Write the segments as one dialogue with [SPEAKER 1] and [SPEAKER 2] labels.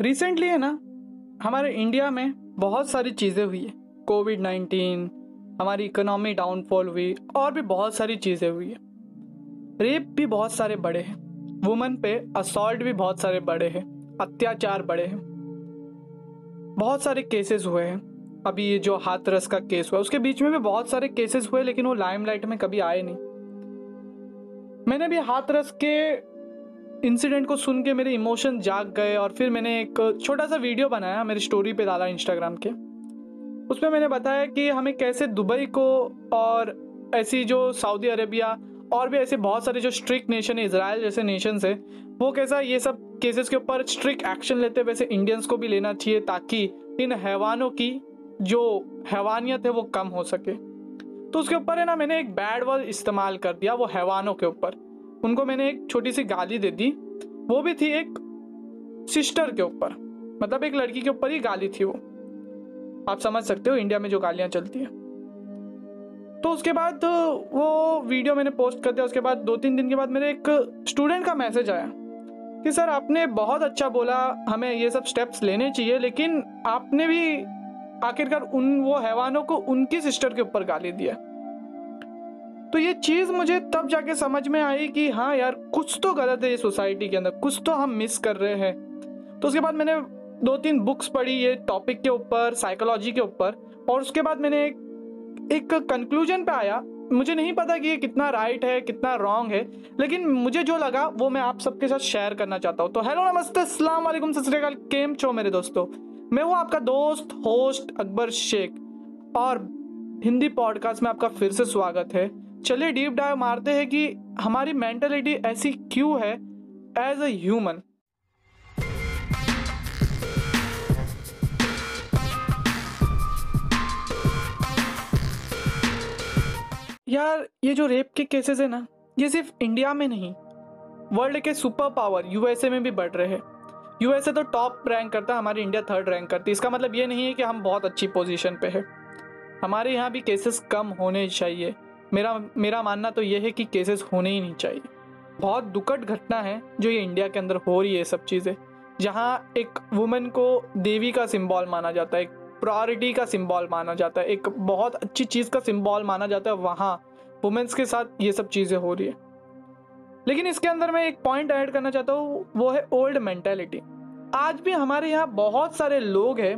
[SPEAKER 1] Recently है ना, हमारे इंडिया में बहुत सारी चीज़ें हुई है। कोविड नाइन्टीन हमारी इकोनॉमी डाउनफॉल हुई, और भी बहुत सारी चीज़ें हुई है। रेप भी बहुत सारे बड़े हैं। वुमन पे असॉल्ट भी बहुत सारे बड़े हैं। अत्याचार बड़े हैं। बहुत सारे केसेस हुए हैं। अभी ये जो हाथरस का केस हुआ, उसके बीच में भी बहुत सारे केसेस हुए, लेकिन वो लाइमलाइट में कभी आए नहीं। मैंने भी हाथरस के इंसिडेंट को सुन के मेरे इमोशन जाग गए और फिर मैंने एक छोटा सा वीडियो बनाया मेरी स्टोरी पे डाला इंस्टाग्राम के। उसमें मैंने बताया कि हमें कैसे दुबई को और ऐसी जो सऊदी अरेबिया और भी ऐसे बहुत सारे जो स्ट्रिक्ट नेशन है इसराइल जैसे नेशन है, वो कैसा ये सब केसेस के ऊपर स्ट्रिक्ट एक्शन लेते वैसे इंडियंस को भी लेना चाहिए ताकि इन हैवानों की जो हैवानियत है वो कम हो सके। तो उसके ऊपर है ना मैंने एक बैड वर्ड इस्तेमाल कर दिया वो हैवानों के ऊपर। उनको मैंने एक छोटी सी गाली दे दी। वो भी थी एक सिस्टर के ऊपर मतलब एक लड़की के ऊपर ही गाली थी वो। आप समझ सकते हो इंडिया में जो गालियाँ चलती हैं। तो उसके बाद वो वीडियो मैंने पोस्ट कर दिया, उसके बाद दो तीन दिन के बाद मेरे एक स्टूडेंट का मैसेज आया कि सर आपने बहुत अच्छा बोला, हमें ये सब स्टेप्स लेने चाहिए, लेकिन आपने भी आखिरकार उन, वो हैवानों को उनकी सिस्टर के ऊपर गाली दिया तो ये चीज़ मुझे तब जाके समझ में आई कि हाँ यार, कुछ तो गलत है ये सोसाइटी के अंदर, कुछ तो हम मिस कर रहे हैं। तो उसके बाद मैंने दो तीन बुक्स पढ़ी ये टॉपिक के ऊपर साइकोलॉजी के ऊपर, और उसके बाद मैंने एक एक कंक्लूजन पे आया। मुझे नहीं पता कि ये कितना राइट है, कितना रॉन्ग है, लेकिन मुझे जो लगा वो मैं आप सबके साथ शेयर करना चाहता हूँ। तो हेलो नमस्ते, अस्सलाम वालेकुम, सत केम छो मेरे दोस्तों? मैं हूँ आपका दोस्त होस्ट अकबर शेख, और हिंदी पॉडकास्ट में आपका फिर से स्वागत है। चलिए डीप डाइव मारते हैं कि हमारी मेंटेलिटी ऐसी क्यों है एज अ ह्यूमन यार, ये जो रेप के केसेस है ना, ये सिर्फ़ इंडिया में नहीं वर्ल्ड के सुपर पावर यूएसए में भी बढ़ रहे हैं। यूएसए तो टॉप रैंक करता है, हमारी इंडिया थर्ड रैंक करती है। इसका मतलब ये नहीं है कि हम बहुत अच्छी पोजीशन पे है। हमारे यहाँ भी केसेस कम होने चाहिए। मेरा मेरा मानना तो ये है कि केसेस होने ही नहीं चाहिए। बहुत दुखद घटना है जो ये इंडिया के अंदर हो रही है सब चीज़ें, जहाँ एक वुमेन को देवी का सिंबल माना जाता है, एक प्रायोरिटी का सिंबल माना जाता है, एक बहुत अच्छी चीज़ का सिंबल माना जाता है, वहाँ वुमेंस के साथ ये सब चीज़ें हो रही है। लेकिन इसके अंदर मैं एक पॉइंट ऐड करना चाहता हूँ, वो है ओल्ड मेंटेलिटी आज भी हमारे यहाँ बहुत सारे लोग हैं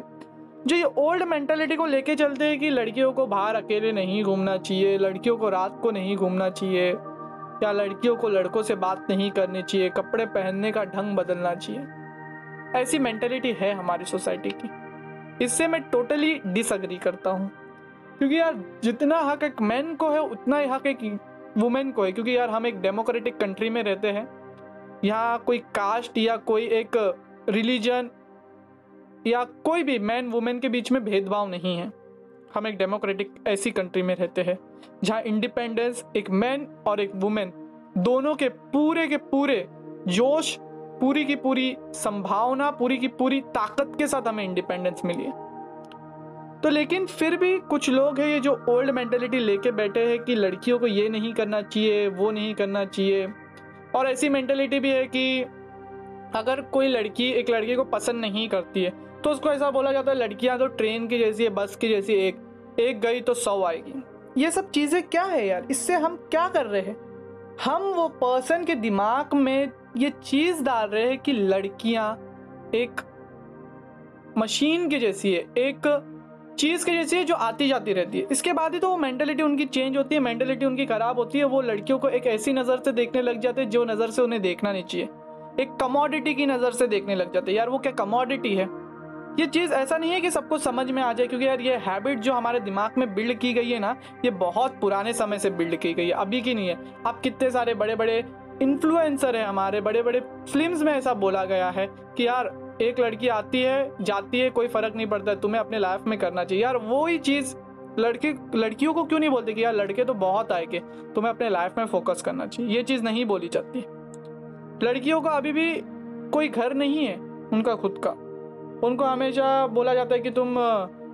[SPEAKER 1] जो ये ओल्ड मेंटेलिटी को लेके चलते हैं कि लड़कियों को बाहर अकेले नहीं घूमना चाहिए, लड़कियों को रात को नहीं घूमना चाहिए, या लड़कियों को लड़कों से बात नहीं करनी चाहिए, कपड़े पहनने का ढंग बदलना चाहिए। ऐसी मेंटेलिटी है हमारी सोसाइटी की। इससे मैं टोटली डिसअग्री करता हूँ। क्योंकि यार, जितना हक एक मैन को है, उतना ही हक एक वुमेन को है। क्योंकि यार, हम एक डेमोक्रेटिक कंट्री में रहते हैं। यहाँ कोई कास्ट या कोई एक रिलीजन या कोई भी मैन वुमेन के बीच में भेदभाव नहीं है। हम एक डेमोक्रेटिक ऐसी कंट्री में रहते हैं, जहाँ इंडिपेंडेंस एक मैन और एक वुमेन दोनों के पूरे के पूरे जोश, पूरी की पूरी संभावना, पूरी की पूरी ताकत के साथ हमें इंडिपेंडेंस मिली है। तो लेकिन फिर भी कुछ लोग हैं ये जो ओल्ड मेंटेलिटी लेके बैठे हैं कि लड़कियों को ये नहीं करना चाहिए, वो नहीं करना चाहिए। और ऐसी मेंटेलिटी भी है कि अगर कोई लड़की, एक लड़की को पसंद नहीं करती है तो उसको ऐसा बोला जाता है, लड़कियाँ तो ट्रेन की जैसी है, बस की जैसी एक एक गई तो सौ आएगी। ये सब चीज़ें क्या है यार? इससे हम क्या कर रहे हैं? हम वो पर्सन के दिमाग में ये चीज़ डाल रहे हैं कि लड़कियाँ एक मशीन की जैसी है, एक चीज़ के जैसी है जो आती जाती रहती है। इसके बाद ही तो वो मैंटेलिटी उनकी चेंज होती है मैंटेलिटी उनकी ख़राब होती है, वो लड़कियों को एक ऐसी नज़र से देखने लग जाते हैं जो नज़र से उन्हें देखना नहीं चाहिए। एक कमोडिटी की नज़र से देखने लग जाते हैं। यार वो क्या कमोडिटी है? ये चीज़ ऐसा नहीं है कि सबको समझ में आ जाए, क्योंकि यार ये हैबिट जो हमारे दिमाग में बिल्ड की गई है ना, ये बहुत पुराने समय से बिल्ड की गई है, अभी की नहीं है। आप कितने सारे बड़े बड़े इन्फ्लुएंसर है हमारे बड़े बड़े फिल्म्स में ऐसा बोला गया है कि यार, एक लड़की आती है, जाती है, कोई फ़र्क नहीं पड़ता, तुम्हें अपने लाइफ में करना चाहिए। यार वो ही चीज़, लड़के, लड़कियों को क्यों नहीं बोलते कि यार लड़के तो बहुत आएँगे तुम्हें अपने लाइफ में फोकस करना चाहिए। ये चीज़ नहीं बोली जाती। लड़कियों का अभी भी कोई घर नहीं है, उनका खुद का। उनको हमेशा बोला जाता है कि तुम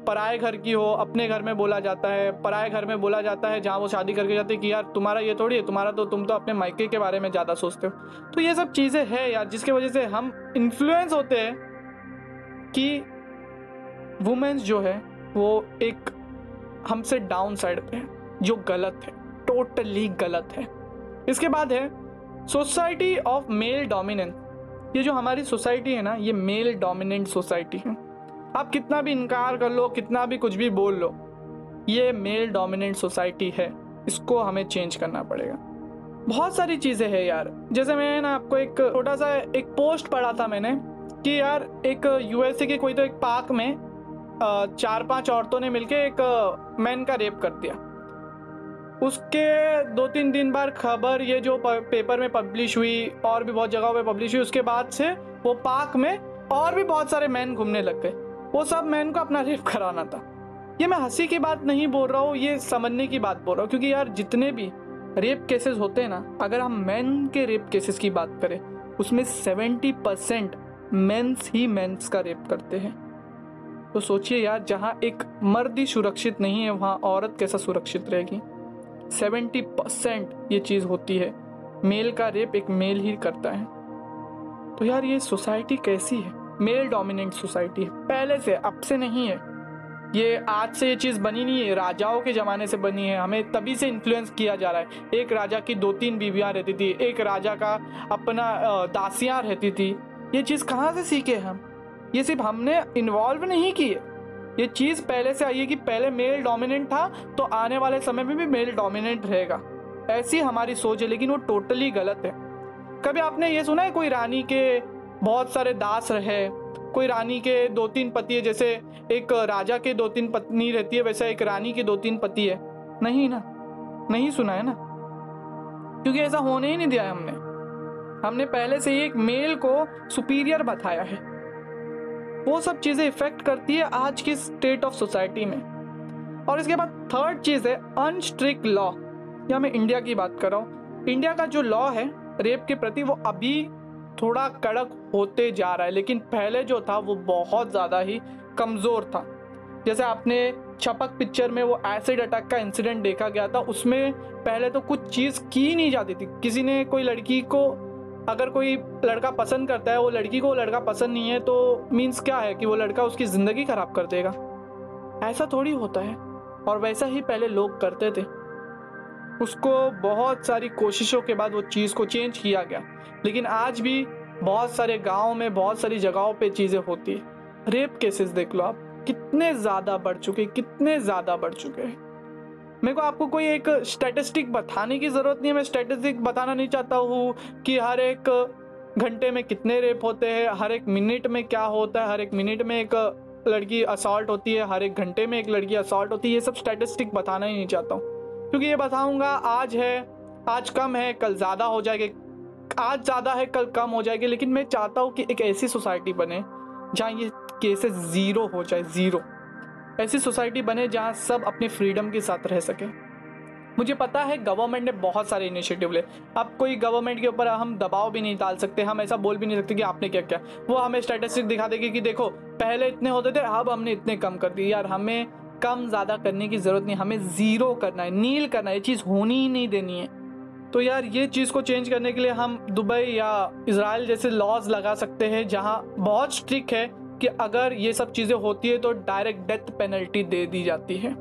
[SPEAKER 1] पराए घर की हो, अपने घर में बोला जाता है, पराए घर में बोला जाता है, जहाँ वो शादी करके जाते हैं कि यार तुम्हारा ये थोड़ी है, तुम्हारा तो तुम तो अपने मायके के बारे में ज़्यादा सोचते हो। तो ये सब चीज़ें हैं यार, जिसके वजह से हम इन्फ्लुएंस होते हैं कि वुमेंस जो है, वो एक हमसे डाउन साइड पे है, जो गलत है टोटली गलत है। इसके बाद है सोसाइटी ऑफ़ मेल डोमिनेंस ये जो हमारी सोसाइटी है ना, ये मेल डोमिनेंट सोसाइटी है। आप कितना भी इनकार कर लो, कितना भी कुछ भी बोल लो, ये मेल डोमिनेंट सोसाइटी है। इसको हमें चेंज करना पड़ेगा। बहुत सारी चीज़ें हैं यार। जैसे मैंने ना आपको एक छोटा सा एक पोस्ट पढ़ा था मैंने, कि यार एक यूएसए के कोई तो एक पार्क में चार पाँच औरतों ने मिलके एक मैन का रेप कर दिया। उसके दो तीन दिन बाद खबर ये जो पेपर में पब्लिश हुई, और भी बहुत जगहों पे पब्लिश हुई, उसके बाद से वो पार्क में और भी बहुत सारे मैन घूमने लग गए। वो सब मैन को अपना रेप कराना था। ये मैं हँसी की बात नहीं बोल रहा हूँ, ये समझने की बात बोल रहा हूँ, क्योंकि यार जितने भी रेप केसेस होते हैं ना, अगर हम मैन के रेप केसेस की बात करें, उसमें सेवेंटी परसेंट मेंस ही मेंस का रेप करते हैं। तो सोचिए यार, जहाँ एक मर्द ही सुरक्षित नहीं है, वहाँ औरत कैसा सुरक्षित रहेगी? सेवेंटी परसेंट ये चीज़ होती है। मेल का रेप एक मेल ही करता है। तो यार ये सोसाइटी कैसी है? मेल डोमिनेंट सोसाइटी है। पहले से, अब से नहीं है। ये आज से ये चीज़ बनी नहीं है। राजाओं के ज़माने से बनी है। हमें तभी से इन्फ्लुएंस किया जा रहा है। एक राजा की दो तीन बीवियाँ रहती थी। एक राजा का अपना दासियाँ रहती थी। ये चीज़ कहाँ से सीखे हम? ये सिर्फ़ हमने इन्वॉल्व नहीं की है ये चीज़ पहले से आई है कि पहले मेल डोमिनेंट था तो आने वाले समय में भी मेल डोमिनेंट रहेगा। ऐसी हमारी सोच है, लेकिन वो टोटली गलत है। कभी आपने ये सुना है, कोई रानी के बहुत सारे दास रहे, कोई रानी के दो तीन पति है, जैसे एक राजा के दो तीन पत्नी रहती है, वैसे एक रानी के दो तीन पति है। नहीं ना? नहीं सुना है ना? क्योंकि ऐसा होने ही नहीं दिया है हमने। हमने पहले से ही एक मेल को सुपीरियर बताया है। वो सब चीज़ें इफ़ेक्ट करती है आज की स्टेट ऑफ़ सोसाइटी में। और इसके बाद थर्ड चीज़ है अनस्ट्रिक्ट लॉ या मैं इंडिया की बात कर रहा हूँ। इंडिया का जो लॉ है रेप के प्रति वो अभी थोड़ा कड़क होते जा रहा है, लेकिन पहले जो था वो बहुत ज़्यादा ही कमज़ोर था। जैसे आपने छपक पिक्चर में वो एसिड अटैक का इंसिडेंट देखा गया था, उसमें पहले तो कुछ चीज़ की नहीं जाती थी। किसी ने कोई लड़की को अगर कोई लड़का पसंद करता है, वो लड़की को वो लड़का पसंद नहीं है तो मीन्स क्या है कि वो लड़का उसकी ज़िंदगी ख़राब कर देगा? ऐसा थोड़ी होता है, और वैसा ही पहले लोग करते थे। उसको बहुत सारी कोशिशों के बाद वो चीज़ को चेंज किया गया। लेकिन आज भी बहुत सारे गाँव में, बहुत सारी जगहों पर चीज़ें होती है। रेप केसेस देख लो आप। कितने ज़्यादा बढ़ चुके, कितने ज़्यादा बढ़ चुके हैं। मेरे को आपको कोई एक स्टैटिस्टिक बताने की ज़रूरत नहीं है। मैं स्टैटिस्टिक बताना नहीं चाहता हूँ कि हर एक घंटे में कितने रेप होते हैं, हर एक मिनट में क्या होता है, हर एक मिनट में एक लड़की असॉल्ट होती है, हर एक घंटे में एक लड़की असॉल्ट होती है। ये सब स्टैटिस्टिक बताना ही नहीं चाहता हूँ। क्योंकि ये बताऊँगा, आज है, आज कम है, कल ज़्यादा हो जाएगी। आज ज़्यादा है, कल कम हो जाएगी। लेकिन मैं चाहता हूँ कि एक ऐसी सोसाइटी बने जहाँ ये केसेस ज़ीरो हो जाए ज़ीरो ऐसी सोसाइटी बने जहाँ सब अपने फ्रीडम के साथ रह सके। मुझे पता है गवर्नमेंट ने बहुत सारे इनिशिएटिव ले। अब कोई गवर्नमेंट के ऊपर हम दबाव भी नहीं डाल सकते, हम ऐसा बोल भी नहीं सकते कि आपने क्या क्या। वो हमें स्टेटिस्टिक दिखा देगी कि देखो, पहले इतने होते थे, अब हमने इतने कम कर दिए। यार, हमें कम ज़्यादा करने की ज़रूरत नहीं, हमें ज़ीरो करना है, नील करना है, ये चीज़ होनी ही नहीं देनी है। तो यार, ये चीज़ को चेंज करने के लिए हम दुबई या इसराइल जैसे लॉज लगा सकते हैं, जहाँ बहुत स्ट्रिक्ट है कि अगर ये सब चीज़ें होती है तो डायरेक्ट डेथ पेनल्टी दे दी जाती है।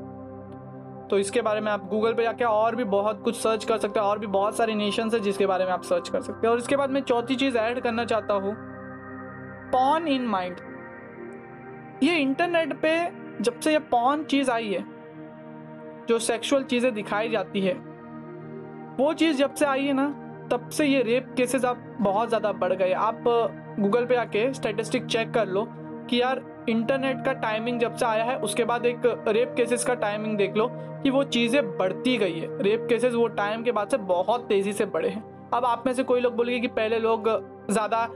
[SPEAKER 1] तो इसके बारे में आप गूगल पे जाके और भी बहुत कुछ सर्च कर सकते हैं, और भी बहुत सारे नेशन है जिसके बारे में आप सर्च कर सकते हैं। और इसके बाद मैं चौथी चीज़ ऐड करना चाहता हूँ। पॉन इन माइंड ये इंटरनेट पे जब से ये पॉन चीज़ आई है, जो सेक्सुअल चीज़ें दिखाई जाती है, वो चीज़ जब से आई है ना, तब से ये रेप केसेस आप बहुत ज़्यादा बढ़ गए। आप गूगल पे आके स्टेटिस्टिक चेक कर लो कि यार इंटरनेट का टाइमिंग जब से आया है, उसके बाद एक रेप केसेस का टाइमिंग देख लो कि वो चीज़ें बढ़ती गई है। रेप केसेस वो टाइम के बाद से बहुत तेज़ी से बढ़े हैं। अब आप में से कोई लोग बोलेंगे कि पहले लोग ज़्यादा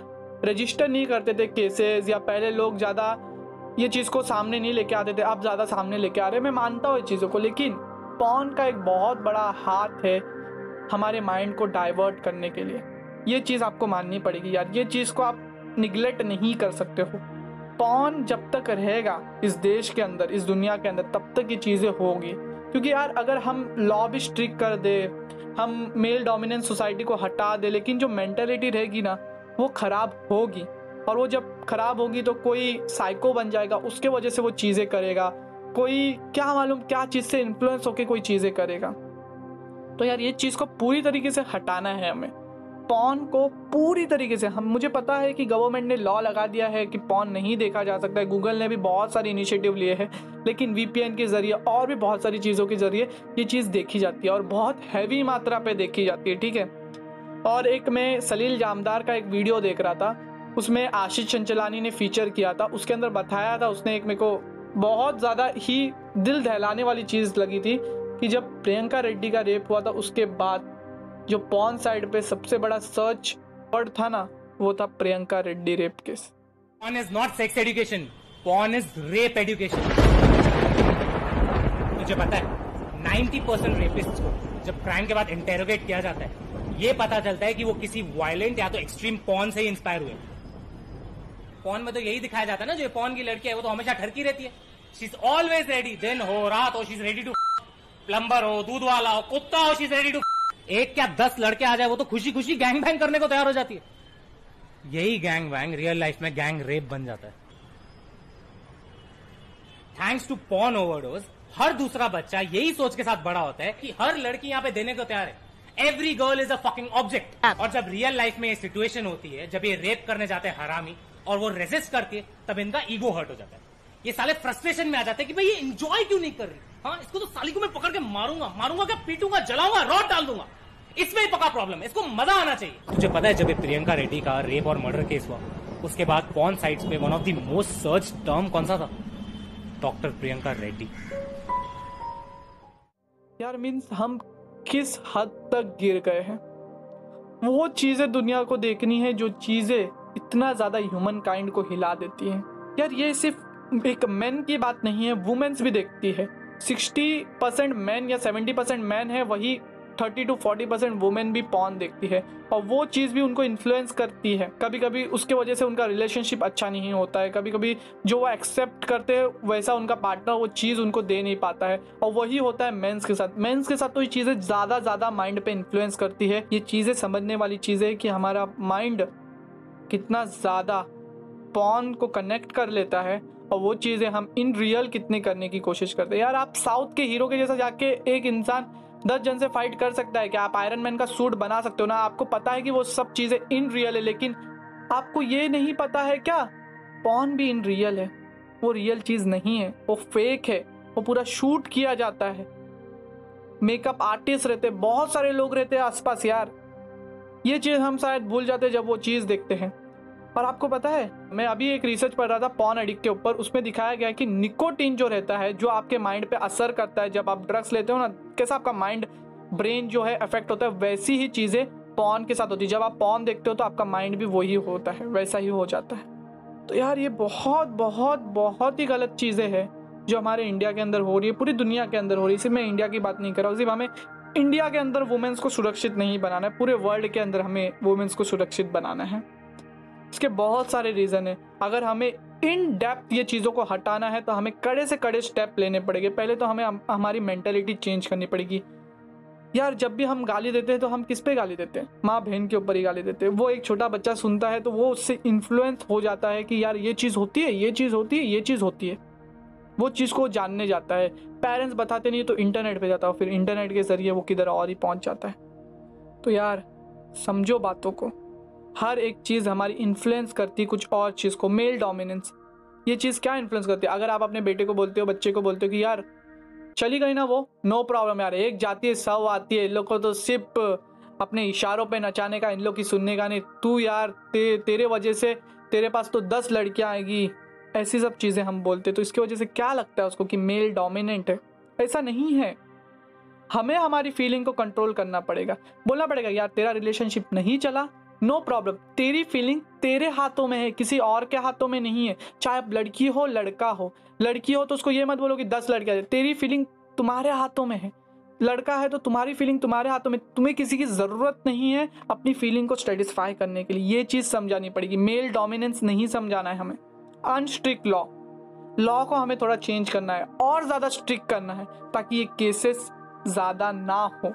[SPEAKER 1] रजिस्टर नहीं करते थे केसेस या पहले लोग ज़्यादा ये चीज़ को सामने नहीं लेके आते थे, अब ज़्यादा सामने लेके आ रहे हैं। मैं मानता हूँ इस चीज़ों को, लेकिन पॉन का एक बहुत बड़ा हाथ है हमारे माइंड को डाइवर्ट करने के लिए। ये चीज़ आपको माननी पड़ेगी यार, ये चीज़ को आप निगलेक्ट नहीं कर सकते हो। पॉन जब तक रहेगा इस देश के अंदर, इस दुनिया के अंदर, तब तक ये चीज़ें होगी। क्योंकि यार, अगर हम लॉ भी स्ट्रिक कर दे, हम मेल डोमिनेंस सोसाइटी को हटा दे, लेकिन जो मेंटेलिटी रहेगी ना, वो ख़राब होगी। और वो जब खराब होगी तो कोई साइको बन जाएगा, उसके वजह से वो चीज़ें करेगा। कोई, क्या मालूम क्या चीज़ से इन्फ्लुएंस होकर कोई चीज़ें करेगा। तो यार, ये चीज़ को पूरी तरीके से हटाना है हमें। पॉन को पूरी तरीके से, हम, मुझे पता है कि गवर्नमेंट ने लॉ लगा दिया है कि पॉन नहीं देखा जा सकता है। गूगल ने भी बहुत सारे इनिशिएटिव लिए हैं, लेकिन वीपीएन के ज़रिए और भी बहुत सारी चीज़ों के ज़रिए ये चीज़ देखी जाती है और बहुत हैवी मात्रा पर देखी जाती है, ठीक है? और एक मैं सलील जामदार का एक वीडियो देख रहा था, उसमें आशीष चंचलानी ने फीचर किया था, उसके अंदर बताया था उसने एक मेरे को बहुत ज़्यादा ही दिल दहलाने वाली चीज़ लगी थी कि जब प्रियंका रेड्डी का रेप हुआ था, उसके बाद जो पॉन साइड पे सबसे बड़ा सर्च वर्ड था ना, वो था Priyanka Reddy rape case.
[SPEAKER 2] Porn is not sex education porn is rape education मुझे पता है 90 परसेंट रेपिस्ट को जब क्राइम के बाद इंटेरोगेट किया जाता है, ये पता चलता है कि वो किसी वायलेंट या तो एक्सट्रीम पॉन से ही इंस्पायर हुए पॉन में तो यही दिखाया जाता है ना, जो पॉन की लड़की है, वो तो हमेशा ठरकी रहती है। शी इज़ ऑलवेज रेडी दिन हो, रात हो she is ready to plumber हो, दूध वाला हो, कुत्ता हो शी इज़ रेडी टू एक क्या दस लड़के आ जाए वो तो खुशी खुशी गैंग बैंग करने को तैयार हो जाती है। यही गैंग बैंग रियल लाइफ में गैंग रेप बन जाता है। थैंक्स टू पॉन ओवरडोज हर दूसरा बच्चा यही सोच के साथ बड़ा होता है कि हर लड़की यहाँ पे देने को तैयार है। Every girl is a fucking object और जब रियल लाइफ में ये सिचुएशन होती है जब ये रेप करने जाते हैं हरामी और वो रेजिस्ट करती है तब इनका ईगो हर्ट हो जाता है। ये साले फ्रस्ट्रेशन में आ जाते हैं कि भाई ये इंजॉय क्यों नहीं कर रही? हाँ इसको तो साली को मैं पकड़ के मारूँगा मारूँगा क्या? पीटूँगा जलाऊँगा रॉड डाल दूँगा। इसमें ही पका प्रॉब्लम है इसको मज़ा आना चाहिए। तुझे पता है जब प्रियंका रेड्डी का रेप और मर्डर केस हुआ उसके बाद पॉन साइट्स पे one of the most search term कौन सा था? डॉक्टर प्रियंका रेड्डी।
[SPEAKER 1] यार मीन्स हम किस हद तक गिर गए हैं? वो चीज़ें दुनिया को देखनी है जो चीज़ें इतना ज़्यादा ह्यूमन काइंड को हिला देती हैं। यार ये सिर्फ़ एक मैन की बात नहीं है वुमेन्स भी देखती है। सिक्सटी परसेंट मैन या सेवेंटी परसेंट मैन है, वही thirty two forty percent women भी पॉन देखती है। और वो चीज़ भी उनको इन्फ्लुएंस करती है। कभी कभी उसके वजह से उनका रिलेशनशिप अच्छा नहीं होता है। कभी कभी जो वो एक्सेप्ट करते हैं, वैसा उनका पार्टनर वो चीज़ उनको दे नहीं पाता है। और वही होता है मेंस के साथ। मेंस के साथ तो ये चीज़ें ज़्यादा ज़्यादा माइंड पे इन्फ्लुएंस करती है। ये चीज़ें समझने वाली चीज़ें कि हमारा माइंड कितना ज़्यादा पॉन को कनेक्ट कर लेता है। और वो चीज़ें हम इन रियल कितनी करने की कोशिश करते हैं। यार, आप साउथ के हीरो के जैसा जाके एक इंसान दस जन से फाइट कर सकता है क्या? आप आयरन मैन का सूट बना सकते हो ना? आपको पता है कि वो सब चीज़ें इन रियल है, लेकिन आपको ये नहीं पता है क्या? पॉन भी इन रियल है। वो रियल चीज़ नहीं है। वो फेक है। वो पूरा शूट किया जाता है। मेकअप आर्टिस्ट रहते, बहुत सारे लोग रहते हैं आसपास, यार। ये चीज़ हम शायद भूल जाते जब वो चीज़ देखते हैं। और आपको पता है, मैं अभी एक रिसर्च पढ़ रहा था पॉन एडिक्ट के ऊपर, उसमें दिखाया गया कि निकोटीन जो रहता है, जो आपके माइंड पे असर करता है, जब आप ड्रग्स लेते हो ना, कैसा आपका माइंड ब्रेन जो है अफेक्ट होता है, वैसी ही चीज़ें पॉन के साथ होती है। जब आप पॉन देखते हो तो आपका माइंड भी वही होता है, वैसा ही हो जाता है। तो यार, ये बहुत बहुत बहुत ही गलत चीज़ें हैं, जो हमारे इंडिया के अंदर हो रही है, पूरी दुनिया के अंदर हो रही है। सिर्फ़ मैं इंडिया की बात नहीं कर रहा हूँ, सिर्फ़ हमें इंडिया के अंदर वुमेन्स को सुरक्षित नहीं बनाना है, पूरे वर्ल्ड के अंदर हमें वुमेन्स को सुरक्षित बनाना है। इसके बहुत सारे रीज़न है। अगर हमें इन डेप्थ ये चीज़ों को हटाना है तो हमें कड़े से कड़े स्टेप लेने पड़ेंगे। पहले तो हमें हमारी मेंटेलिटी चेंज करनी पड़ेगी। यार, जब भी हम गाली देते हैं तो हम किस पे गाली देते हैं? माँ बहन के ऊपर ही गाली देते हैं। वो एक छोटा बच्चा सुनता है तो वो उससे इन्फ्लुएंस हो जाता है कि यार, ये चीज़ होती है, ये चीज़ होती है, ये चीज़ होती है। वो चीज़ को जानने जाता है। पेरेंट्स बताते नहीं तो इंटरनेट पे जाता है फिर इंटरनेट के ज़रिए वो किधर और ही पहुँच जाता है। तो यार, समझो बातों को। हर एक चीज़ हमारी इन्फ्लुएंस करती कुछ और चीज़ को मेल डोमिनेंस ये चीज़ क्या इन्फ्लुएंस करती है? अगर आप अपने बेटे को बोलते हो बच्चे को बोलते हो कि यार चली गई ना वो नो प्रॉब्लम यार एक जाती है सब आती है इन लोग को तो सिर्फ़ अपने इशारों पे नचाने का इन लोग की सुनने का नहीं। तू यार ते, तेरे वजह से तेरे पास तो दस लड़कियाँ आएगी। ऐसी सब चीज़ें हम बोलते तो इसकी वजह से क्या लगता है उसको कि मेल डोमिनेंट है? ऐसा नहीं है। हमें हमारी फीलिंग को कंट्रोल करना पड़ेगा। बोलना पड़ेगा यार तेरा रिलेशनशिप नहीं चला नो प्रॉब्लम तेरी फीलिंग तेरे हाथों में है, किसी और के हाथों में नहीं है। चाहे आप लड़की हो, लड़का हो। लड़की हो तो उसको ये मत बोलो कि दस लड़कियाँ तेरी फीलिंग तुम्हारे हाथों में है। लड़का है तो तुम्हारी फीलिंग तुम्हारे हाथों में। तुम्हें किसी की ज़रूरत नहीं है अपनी फीलिंग को सेटिस्फाई करने के लिए। ये चीज़ समझानी पड़ेगी। मेल डोमिनेंस नहीं समझाना है हमें। अनस्ट्रिक्ट लॉ लॉ को हमें थोड़ा चेंज करना है। और ज़्यादा स्ट्रिक्ट करना है, ताकि ये केसेस ज़्यादा ना हो।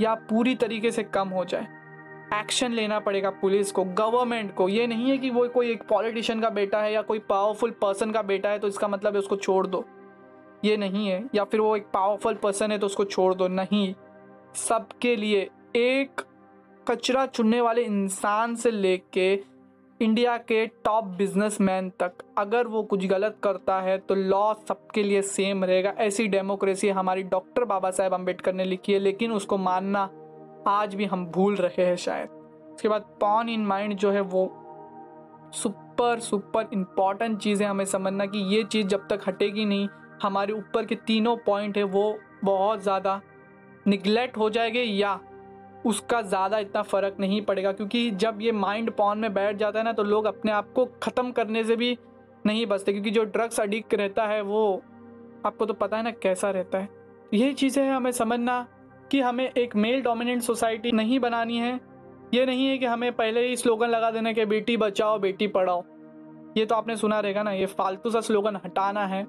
[SPEAKER 1] या पूरी तरीके से कम हो जाए। एक्शन लेना पड़ेगा पुलिस को, गवर्नमेंट को। ये नहीं है कि वो कोई एक पॉलिटिशियन का बेटा है या कोई पावरफुल पर्सन का बेटा है तो इसका मतलब है उसको छोड़ दो। ये नहीं है, या फिर वो एक पावरफुल पर्सन है तो उसको छोड़ दो। नहीं। सबके लिए एक कचरा चुनने वाले इंसान से लेके इंडिया के टॉप बिजनेसमैन तक, अगर वो कुछ गलत करता है तो लॉ सबके लिए सेम रहेगा। ऐसी डेमोक्रेसी हमारी डॉक्टर बाबा साहेब अंबेडकर ने लिखी है, लेकिन उसको मानना आज भी हम भूल रहे हैं शायद। उसके बाद पॉन इन माइंड जो है वो सुपर सुपर इंपॉर्टेंट चीज़ है हमें समझना कि ये चीज़ जब तक हटेगी नहीं, हमारे ऊपर के तीनों पॉइंट है वो बहुत ज़्यादा निगलेक्ट हो जाएँगे या उसका ज़्यादा इतना फ़र्क नहीं पड़ेगा। क्योंकि जब ये माइंड पॉन में बैठ जाता है ना तो लोग अपने आप को ख़त्म करने से भी नहीं बचते, क्योंकि जो ड्रग्स अडिक्ट रहता है वो, आपको तो पता है ना कैसा रहता है। यही चीज़ें हैं हमें समझना। कि हमें एक मेल डोमिनेंट सोसाइटी नहीं बनानी है। ये नहीं है कि हमें पहले ही स्लोगन लगा देना कि बेटी बचाओ, बेटी पढ़ाओ। ये तो आपने सुना रहेगा ना, ये फालतू सा स्लोगन हटाना है।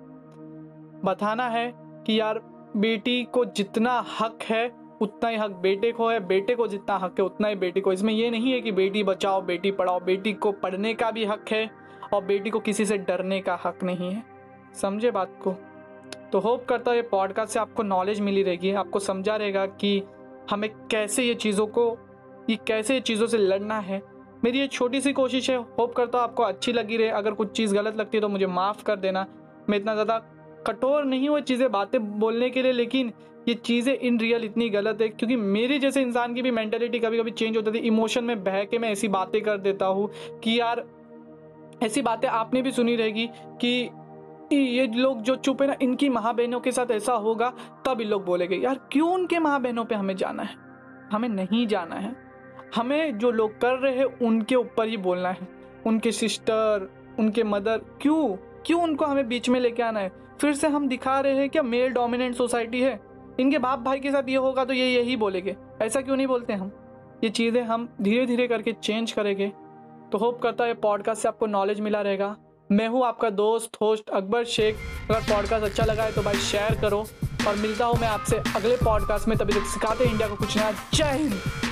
[SPEAKER 1] बताना है कि यार, बेटी को जितना हक है, उतना ही हक बेटे को है। बेटे को जितना हक है, उतना ही बेटी को। इसमें ये नहीं है कि बेटी बचाओ, बेटी पढ़ाओ। बेटी को पढ़ने का भी हक है और बेटी को किसी से डरने का हक नहीं है। समझे बात को? तो होप करता हूँ ये पॉडकास्ट से आपको नॉलेज मिली रहेगी, आपको समझा रहेगा कि हमें कैसे ये चीज़ों को, ये कैसे ये चीज़ों से लड़ना है। मेरी ये छोटी सी कोशिश है, होप करता हूँ आपको अच्छी लगी रहे। अगर कुछ चीज़ गलत लगती है तो मुझे माफ़ कर देना। मैं इतना ज़्यादा कठोर नहीं हुआ चीज़ें बातें बोलने के लिए, लेकिन ये चीज़ें इन रियल इतनी गलत है, क्योंकि मेरे जैसे इंसान की भी मैंटेलिटी कभी कभी चेंज होती थी इमोशन में बह के मैं ऐसी बातें कर देता हूँ कि यार, ऐसी बातें आपने भी सुनी रहेगी कि ये लोग जो चुप है ना, इनकी माँ बहनों के साथ ऐसा होगा तब ये लोग बोलेंगे, यार, क्यों उनके माँ बहनों पे हमें जाना है? हमें नहीं जाना है। हमें जो लोग कर रहे हैं, उनके ऊपर ही बोलना है। उनके सिस्टर उनके मदर क्यों? क्यों उनको हमें बीच में लेके आना है? फिर से हम दिखा रहे हैं क्या मेल डोमिनेंट सोसाइटी है। इनके बाप भाई के साथ ये होगा तो ये यही बोलेंगे। ऐसा क्यों नहीं बोलते हम? ये चीज़ें हम धीरे धीरे करके चेंज करेंगे। तो होप करता है पॉडकास्ट से आपको नॉलेज मिला रहेगा। मैं हूँ आपका दोस्त होस्ट अकबर शेख। अगर पॉडकास्ट अच्छा लगा है तो भाई शेयर करो और मिलता हूँ मैं आपसे अगले पॉडकास्ट में। तभी तक सिखाते इंडिया को कुछ नया। जय हिंद।